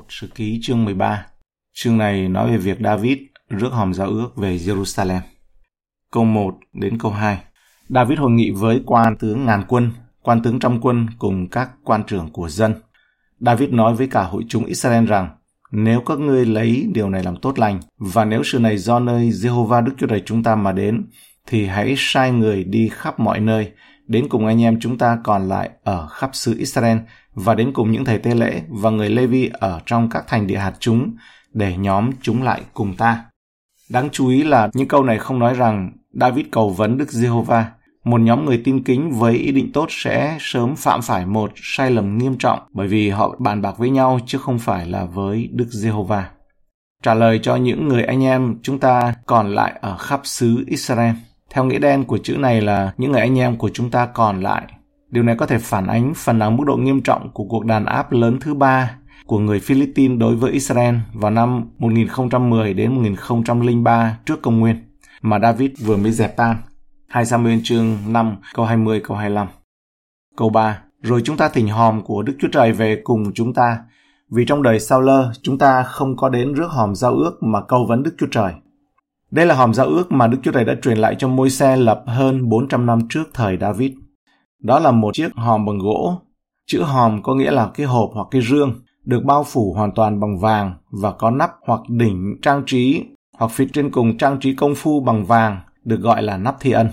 1 Sử ký chương 13. Chương này nói về việc David rước hòm giao ước về Jerusalem. Câu 1 đến câu 2. David hội nghị với quan tướng ngàn quân, quan tướng trăm quân cùng các quan trưởng của dân. David nói với cả hội chúng Israel rằng, nếu các ngươi lấy điều này làm tốt lành, và nếu sự này do nơi Jehovah Đức Chúa Trời chúng ta mà đến, thì hãy sai người đi khắp mọi nơi, đến cùng anh em chúng ta còn lại ở khắp xứ Israel và đến cùng những thầy tế lễ và người Levi ở trong các thành địa hạt chúng để nhóm chúng lại cùng ta. Đáng chú ý là những câu này không nói rằng David cầu vấn Đức Giê-hô-va. Một nhóm người tin kính với ý định tốt sẽ sớm phạm phải một sai lầm nghiêm trọng bởi vì họ bàn bạc với nhau chứ không phải là với Đức Giê-hô-va. Trả lời cho những người anh em chúng ta còn lại ở khắp xứ Israel. Theo nghĩa đen của chữ này là những người anh em của chúng ta còn lại. Điều này có thể phản ánh phần nào mức độ nghiêm trọng của cuộc đàn áp lớn thứ ba của người Philippines đối với Israel vào năm 1010 đến 1003 trước công nguyên mà David vừa mới dẹp tan. 2 Samuel chương 5 câu 20 câu 25. Câu 3. Rồi chúng ta thỉnh hòm của Đức Chúa Trời về cùng chúng ta, vì trong đời sau lơ chúng ta không có đến rước hòm giao ước mà câu vấn Đức Chúa Trời. Đây là hòm giao ước mà Đức Chúa Trời đã truyền lại cho môi xe lập hơn 400 năm trước thời David. Đó là một chiếc hòm bằng gỗ. Chữ hòm có nghĩa là cái hộp hoặc cái rương, được bao phủ hoàn toàn bằng vàng và có nắp hoặc đỉnh trang trí hoặc phía trên cùng trang trí công phu bằng vàng được gọi là nắp thi ân.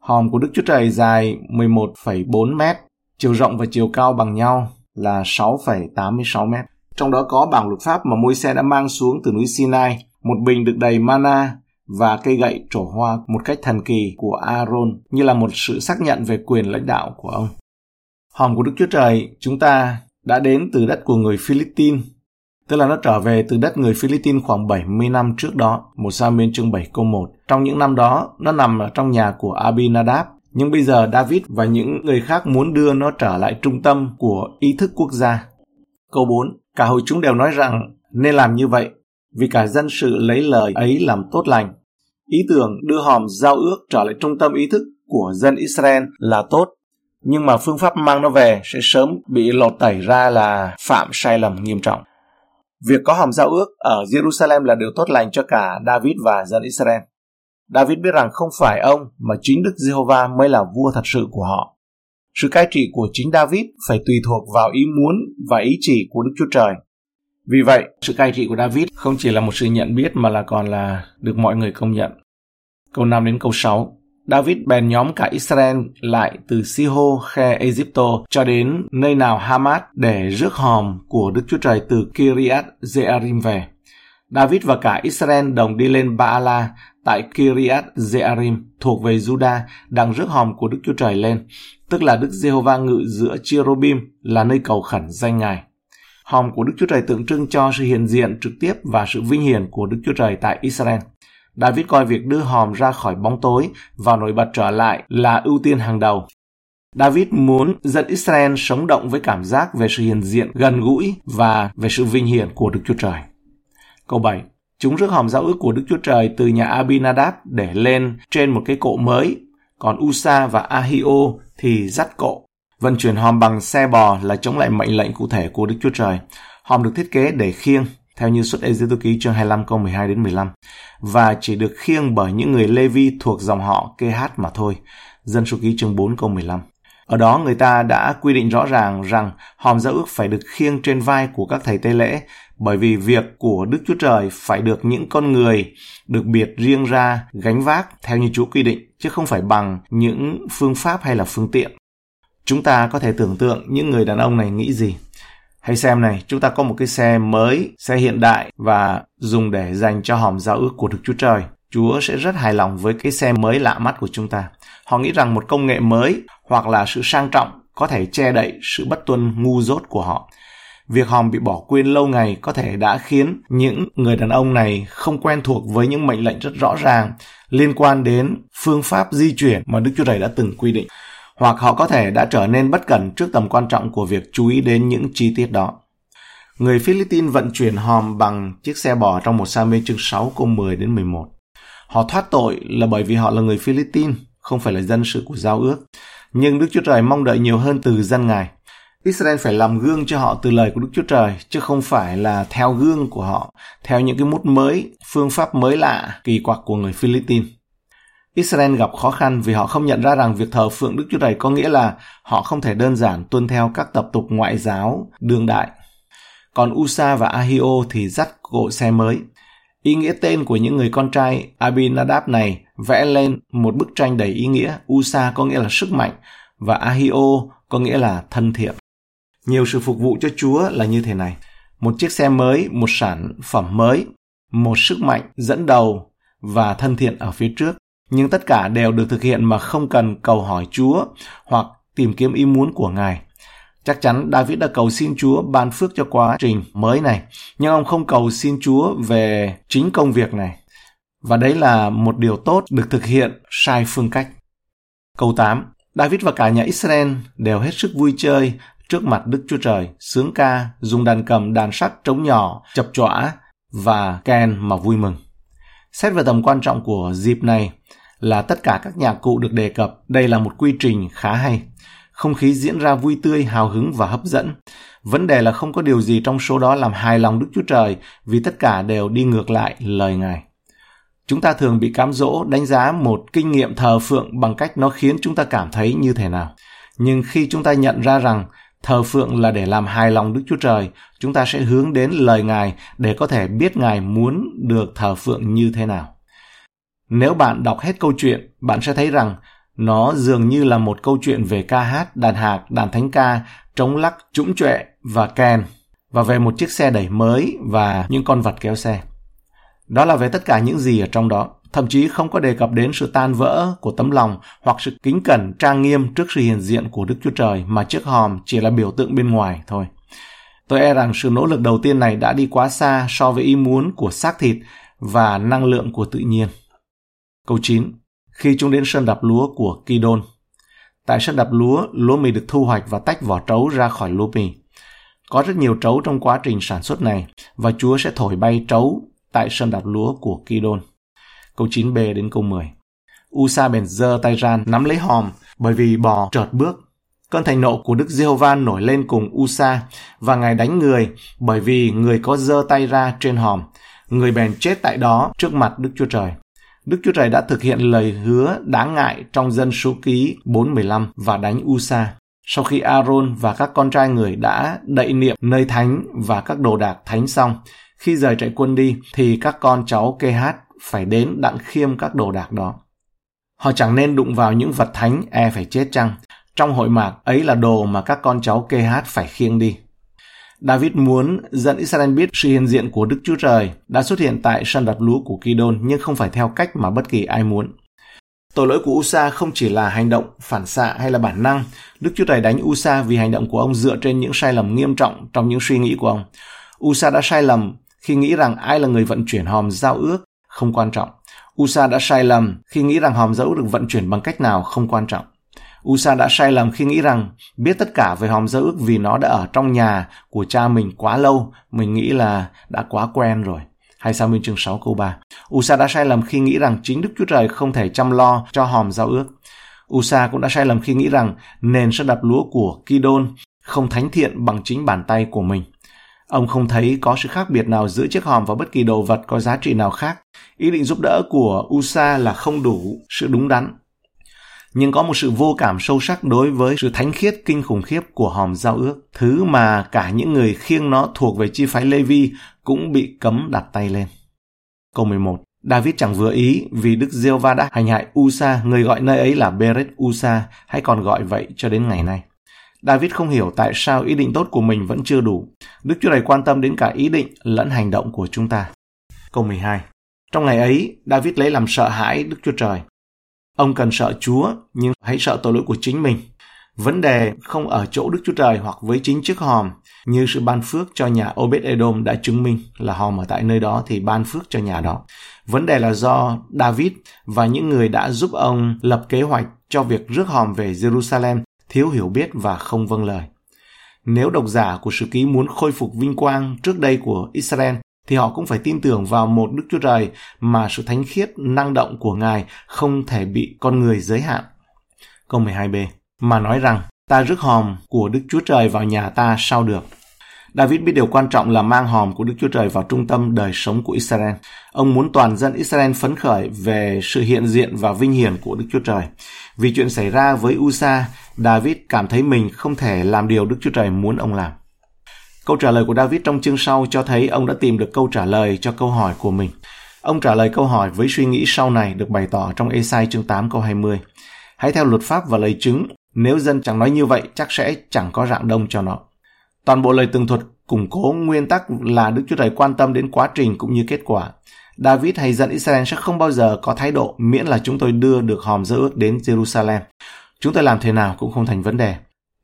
Hòm của Đức Chúa Trời dài 11,4 mét, chiều rộng và chiều cao bằng nhau là 6,86 mét. Trong đó có bảng luật pháp mà môi xe đã mang xuống từ núi Sinai, một bình được đầy mana và cây gậy trổ hoa một cách thần kỳ của Aaron như là một sự xác nhận về quyền lãnh đạo của ông. Hòm của Đức Chúa Trời chúng ta đã đến từ đất của người Philippines, tức là nó trở về từ đất người Philippines khoảng 70 năm trước đó, một sa miên chương 7 câu 1. Trong những năm đó, nó nằm ở trong nhà của Abinadab, nhưng bây giờ David và những người khác muốn đưa nó trở lại trung tâm của ý thức quốc gia. Câu 4. Cả hội chúng đều nói rằng nên làm như vậy vì cả dân sự lấy lời ấy làm tốt lành. Ý tưởng đưa hòm giao ước trở lại trung tâm ý thức của dân Israel là tốt, nhưng mà phương pháp mang nó về sẽ sớm bị lột tẩy ra là phạm sai lầm nghiêm trọng. Việc có hòm giao ước ở Jerusalem là điều tốt lành cho cả David và dân Israel. David biết rằng không phải ông mà chính Đức Giê-hô-va mới là vua thật sự của họ. Sự cai trị của chính David phải tùy thuộc vào ý muốn và ý chỉ của Đức Chúa Trời vì vậy, sự cai trị của David không chỉ là một sự nhận biết mà là còn là được mọi người công nhận. Câu 5 đến câu 6 David bèn nhóm cả Israel lại từ Siho khe Egypto cho đến nơi nào Hamat để rước hòm của Đức Chúa Trời từ Kiriat Jearim về. David và cả Israel đồng đi lên Baala tại Kiriat Jearim thuộc về Judah đang rước hòm của Đức Chúa Trời lên, tức là Đức Giê-hô-va ngự giữa Cherubim là nơi cầu khẩn danh Ngài. Hòm của Đức Chúa Trời tượng trưng cho sự hiện diện trực tiếp và sự vinh hiển của Đức Chúa Trời tại Israel. David coi việc đưa hòm ra khỏi bóng tối và nổi bật trở lại là ưu tiên hàng đầu. David muốn dẫn Israel sống động với cảm giác về sự hiện diện gần gũi và về sự vinh hiển của Đức Chúa Trời. Câu 7. Chúng rước hòm giao ước của Đức Chúa Trời từ nhà Abinadab để lên trên một cái cộ mới, còn Usa và Ahio thì dắt cộ. Vận chuyển hòm bằng xe bò là chống lại mệnh lệnh cụ thể của Đức Chúa Trời. Hòm được thiết kế để khiêng, theo như xuất ê ký chương 25 câu 12 đến 15, và chỉ được khiêng bởi những người Lê-vi thuộc dòng họ kê hát mà thôi. Dân số ký chương 4 câu 15. Ở đó người ta đã quy định rõ ràng rằng hòm giao ước phải được khiêng trên vai của các thầy tế lễ bởi vì việc của Đức Chúa Trời phải được những con người được biệt riêng ra gánh vác theo như Chúa quy định chứ không phải bằng những phương pháp hay là phương tiện. Chúng ta có thể tưởng tượng những người đàn ông này nghĩ gì. Hãy xem này, chúng ta có một cái xe mới, xe hiện đại và dùng để dành cho hòm giao ước của Đức Chúa Trời. Chúa sẽ rất hài lòng với cái xe mới lạ mắt của chúng ta. Họ nghĩ rằng một công nghệ mới hoặc là sự sang trọng có thể che đậy sự bất tuân ngu dốt của họ. Việc hòm bị bỏ quên lâu ngày có thể đã khiến những người đàn ông này không quen thuộc với những mệnh lệnh rất rõ ràng liên quan đến phương pháp di chuyển mà Đức Chúa Trời đã từng quy định hoặc họ có thể đã trở nên bất cẩn trước tầm quan trọng của việc chú ý đến những chi tiết đó. Người Philippines vận chuyển hòm bằng chiếc xe bò trong một sa mê chương 6 câu 10 đến 11. Họ thoát tội là bởi vì họ là người Philippines, không phải là dân sự của giao ước. Nhưng Đức Chúa Trời mong đợi nhiều hơn từ dân Ngài. Israel phải làm gương cho họ từ lời của Đức Chúa Trời, chứ không phải là theo gương của họ, theo những cái mút mới, phương pháp mới lạ, kỳ quặc của người Philippines. Israel gặp khó khăn vì họ không nhận ra rằng việc thờ phượng Đức Chúa Trời có nghĩa là họ không thể đơn giản tuân theo các tập tục ngoại giáo đương đại. Còn Usa và Ahio thì dắt cỗ xe mới. Ý nghĩa tên của những người con trai Abinadab này vẽ lên một bức tranh đầy ý nghĩa. Usa có nghĩa là sức mạnh và Ahio có nghĩa là thân thiện. Nhiều sự phục vụ cho Chúa là như thế này. Một chiếc xe mới, một sản phẩm mới, một sức mạnh dẫn đầu và thân thiện ở phía trước. Nhưng tất cả đều được thực hiện mà không cần cầu hỏi Chúa hoặc tìm kiếm ý muốn của Ngài. Chắc chắn David đã cầu xin Chúa ban phước cho quá trình mới này, nhưng ông không cầu xin Chúa về chính công việc này. Và đấy là một điều tốt được thực hiện sai phương cách. Câu 8. David và cả nhà Israel đều hết sức vui chơi trước mặt Đức Chúa Trời, sướng ca, dùng đàn cầm, đàn sắt, trống nhỏ, chập chọa và kèn mà vui mừng. Xét về tầm quan trọng của dịp này là tất cả các nhạc cụ được đề cập, đây là một quy trình khá hay. Không khí diễn ra vui tươi, hào hứng và hấp dẫn. Vấn đề là không có điều gì trong số đó làm hài lòng Đức Chúa Trời vì tất cả đều đi ngược lại lời Ngài. Chúng ta thường bị cám dỗ đánh giá một kinh nghiệm thờ phượng bằng cách nó khiến chúng ta cảm thấy như thế nào. Nhưng khi chúng ta nhận ra rằng thờ phượng là để làm hài lòng Đức Chúa Trời, chúng ta sẽ hướng đến lời Ngài để có thể biết Ngài muốn được thờ phượng như thế nào. Nếu bạn đọc hết câu chuyện, bạn sẽ thấy rằng nó dường như là một câu chuyện về ca hát, đàn hạc, đàn thánh ca, trống lắc, trũng trệ và kèn, và về một chiếc xe đẩy mới và những con vật kéo xe. Đó là về tất cả những gì ở trong đó, thậm chí không có đề cập đến sự tan vỡ của tấm lòng hoặc sự kính cẩn trang nghiêm trước sự hiện diện của Đức Chúa Trời mà chiếc hòm chỉ là biểu tượng bên ngoài thôi. Tôi e rằng sự nỗ lực đầu tiên này đã đi quá xa so với ý muốn của xác thịt và năng lượng của tự nhiên. Câu 9. Khi chúng đến sân đập lúa của Kidon. Tại sân đập lúa, lúa mì được thu hoạch và tách vỏ trấu ra khỏi lúa mì. Có rất nhiều trấu trong quá trình sản xuất này và Chúa sẽ thổi bay trấu tại sân đạp lúa của Kidon. Câu 9b đến câu 10. Usa bèn giơ tay ra nắm lấy hòm bởi vì bò trợt bước. Cơn thành nộ của Đức Giê-hô-va nổi lên cùng Usa và ngài đánh người bởi vì người có giơ tay ra trên hòm. Người bèn chết tại đó trước mặt Đức Chúa Trời. Đức Chúa Trời đã thực hiện lời hứa đáng ngại trong dân số ký 415 và đánh Usa. Sau khi Aaron và các con trai người đã đậy niệm nơi thánh và các đồ đạc thánh xong, khi rời trại quân đi thì các con cháu kê hát phải đến đặng khiêm các đồ đạc đó. Họ chẳng nên đụng vào những vật thánh e phải chết chăng. Trong hội mạc, ấy là đồ mà các con cháu kê hát phải khiêng đi. David muốn dẫn Israel biết sự hiện diện của Đức Chúa Trời đã xuất hiện tại sân đặt lúa của Kidon, nhưng không phải theo cách mà bất kỳ ai muốn. Tội lỗi của Usa không chỉ là hành động phản xạ hay là bản năng. Đức Chúa Trời đánh Usa vì hành động của ông dựa trên những sai lầm nghiêm trọng trong những suy nghĩ của ông. Usa đã sai lầm khi nghĩ rằng ai là người vận chuyển hòm giao ước không quan trọng. Usa đã sai lầm khi nghĩ rằng hòm giao được vận chuyển bằng cách nào không quan trọng. Usa đã sai lầm khi nghĩ rằng biết tất cả về hòm giao ước vì nó đã ở trong nhà của cha mình quá lâu, mình nghĩ là đã quá quen rồi. Hay sao minh chương 6 câu 3. Usa đã sai lầm khi nghĩ rằng chính Đức Chúa Trời không thể chăm lo cho hòm giao ước. Usa cũng đã sai lầm khi nghĩ rằng nền sẽ đập lúa của Kidon không thánh thiện bằng chính bàn tay của mình. Ông không thấy có sự khác biệt nào giữa chiếc hòm và bất kỳ đồ vật có giá trị nào khác. Ý định giúp đỡ của Usa là không đủ sự đúng đắn. Nhưng có một sự vô cảm sâu sắc đối với sự thánh khiết kinh khủng khiếp của hòm giao ước, thứ mà cả những người khiêng nó thuộc về chi phái Levi cũng bị cấm đặt tay lên. Câu 11 David chẳng vừa ý vì Đức giê va đã hành hại Usa, người gọi nơi ấy là Beret Usa, hay còn gọi vậy cho đến ngày nay. David không hiểu tại sao ý định tốt của mình vẫn chưa đủ. Đức Chúa Trời quan tâm đến cả ý định lẫn hành động của chúng ta. Câu 12 Trong ngày ấy, David lấy làm sợ hãi Đức Chúa Trời. Ông cần sợ Chúa, nhưng hãy sợ tội lỗi của chính mình. Vấn đề không ở chỗ Đức Chúa Trời hoặc với chính chiếc hòm, như sự ban phước cho nhà Obed-Edom đã chứng minh là hòm ở tại nơi đó thì ban phước cho nhà đó. Vấn đề là do David và những người đã giúp ông lập kế hoạch cho việc rước hòm về Jerusalem thiếu hiểu biết và không vâng lời. Nếu độc giả của sử ký muốn khôi phục vinh quang trước đây của Israel, thì họ cũng phải tin tưởng vào một Đức Chúa Trời mà sự thánh khiết, năng động của Ngài không thể bị con người giới hạn. Câu 12b mà nói rằng ta rước hòm của Đức Chúa Trời vào nhà ta sao được. David biết điều quan trọng là mang hòm của Đức Chúa Trời vào trung tâm đời sống của Israel. Ông muốn toàn dân Israel phấn khởi về sự hiện diện và vinh hiển của Đức Chúa Trời. Vì chuyện xảy ra với Usa, David cảm thấy mình không thể làm điều Đức Chúa Trời muốn ông làm. Câu trả lời của David trong chương sau cho thấy ông đã tìm được câu trả lời cho câu hỏi của mình. Ông trả lời câu hỏi với suy nghĩ sau này được bày tỏ trong Esai chương 8 câu 20. Hãy theo luật pháp và lời chứng, nếu dân chẳng nói như vậy chắc sẽ chẳng có rạng đông cho nó. Toàn bộ lời tường thuật củng cố nguyên tắc là Đức Chúa Trời quan tâm đến quá trình cũng như kết quả. David hay dân Israel sẽ không bao giờ có thái độ miễn là chúng tôi đưa được hòm dơ ước đến Jerusalem. Chúng tôi làm thế nào cũng không thành vấn đề.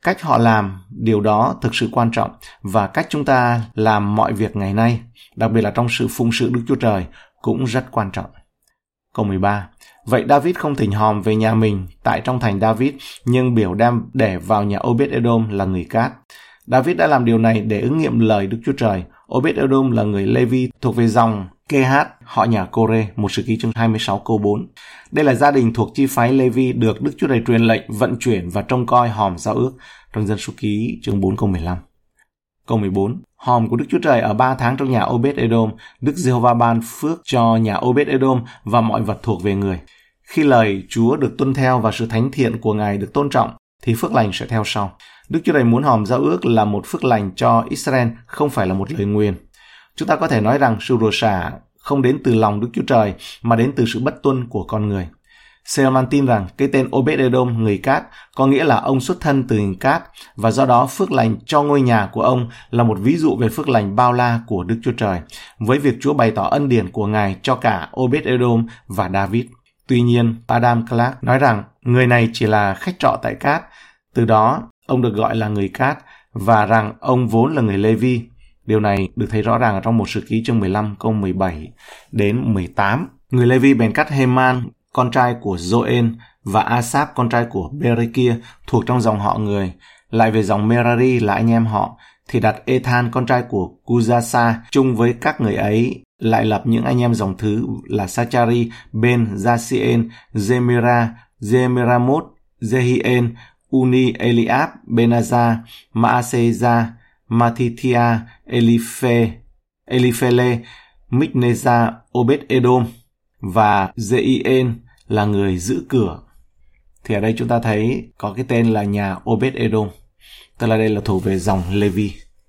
Cách họ làm, điều đó thực sự quan trọng và cách chúng ta làm mọi việc ngày nay, đặc biệt là trong sự phụng sự Đức Chúa Trời, cũng rất quan trọng. Câu 13. Vậy David không thỉnh hòm về nhà mình tại trong thành David, nhưng biểu đem để vào nhà Obed-edom là người cát. David đã làm điều này để ứng nghiệm lời Đức Chúa Trời. Obed-edom là người Levi thuộc về dòng KH họ nhà Kore, một sự ký chương 26 câu 4. Đây là gia đình thuộc chi phái Levi được Đức Chúa Trời truyền lệnh vận chuyển và trông coi hòm giao ước trong dân số ký chương 4 câu 15. Câu 14. Hòm của Đức Chúa Trời ở 3 tháng trong nhà Obed-edom, Đức Giê-hô-va ban phước cho nhà Obed-edom và mọi vật thuộc về người. Khi lời Chúa được tuân theo và sự thánh thiện của Ngài được tôn trọng, thì phước lành sẽ theo sau. Đức Chúa Trời muốn hòm giao ước là một phước lành cho Israel, không phải là một lời nguyền. Chúng ta có thể nói rằng sự rủa xả không đến từ lòng Đức Chúa Trời mà đến từ sự bất tuân của con người. Selman tin rằng cái tên Obed-edom người cát có nghĩa là ông xuất thân từ hình cát và do đó phước lành cho ngôi nhà của ông là một ví dụ về phước lành bao la của Đức Chúa Trời với việc Chúa bày tỏ ân điển của Ngài cho cả Obed-edom và David. Tuy nhiên, Adam Clark nói rằng người này chỉ là khách trọ tại cát, từ đó ông được gọi là người cát và rằng ông vốn là người Levi. Điều này được thấy rõ ràng ở trong một sự ký chương 15 câu 17 đến 18. Người Levi bèn cắt Heman, con trai của Joel và Asap, con trai của Berekia, thuộc trong dòng họ người. Lại về dòng Merari là anh em họ, thì đặt Ethan, con trai của Kuzasa, chung với các người ấy, lại lập những anh em dòng thứ là Sachari, Ben, Jasien, Zemira, Zemiramot, Zehien, Uni, Eliab, Benaza, Maaseza, Matithia, Elife, Elifele, Mikneza, Obed-edom và Zeien là người giữ cửa. Thì ở đây chúng ta thấy có cái tên là nhà Obed-edom, tức là đây là thuộc về dòng Levi.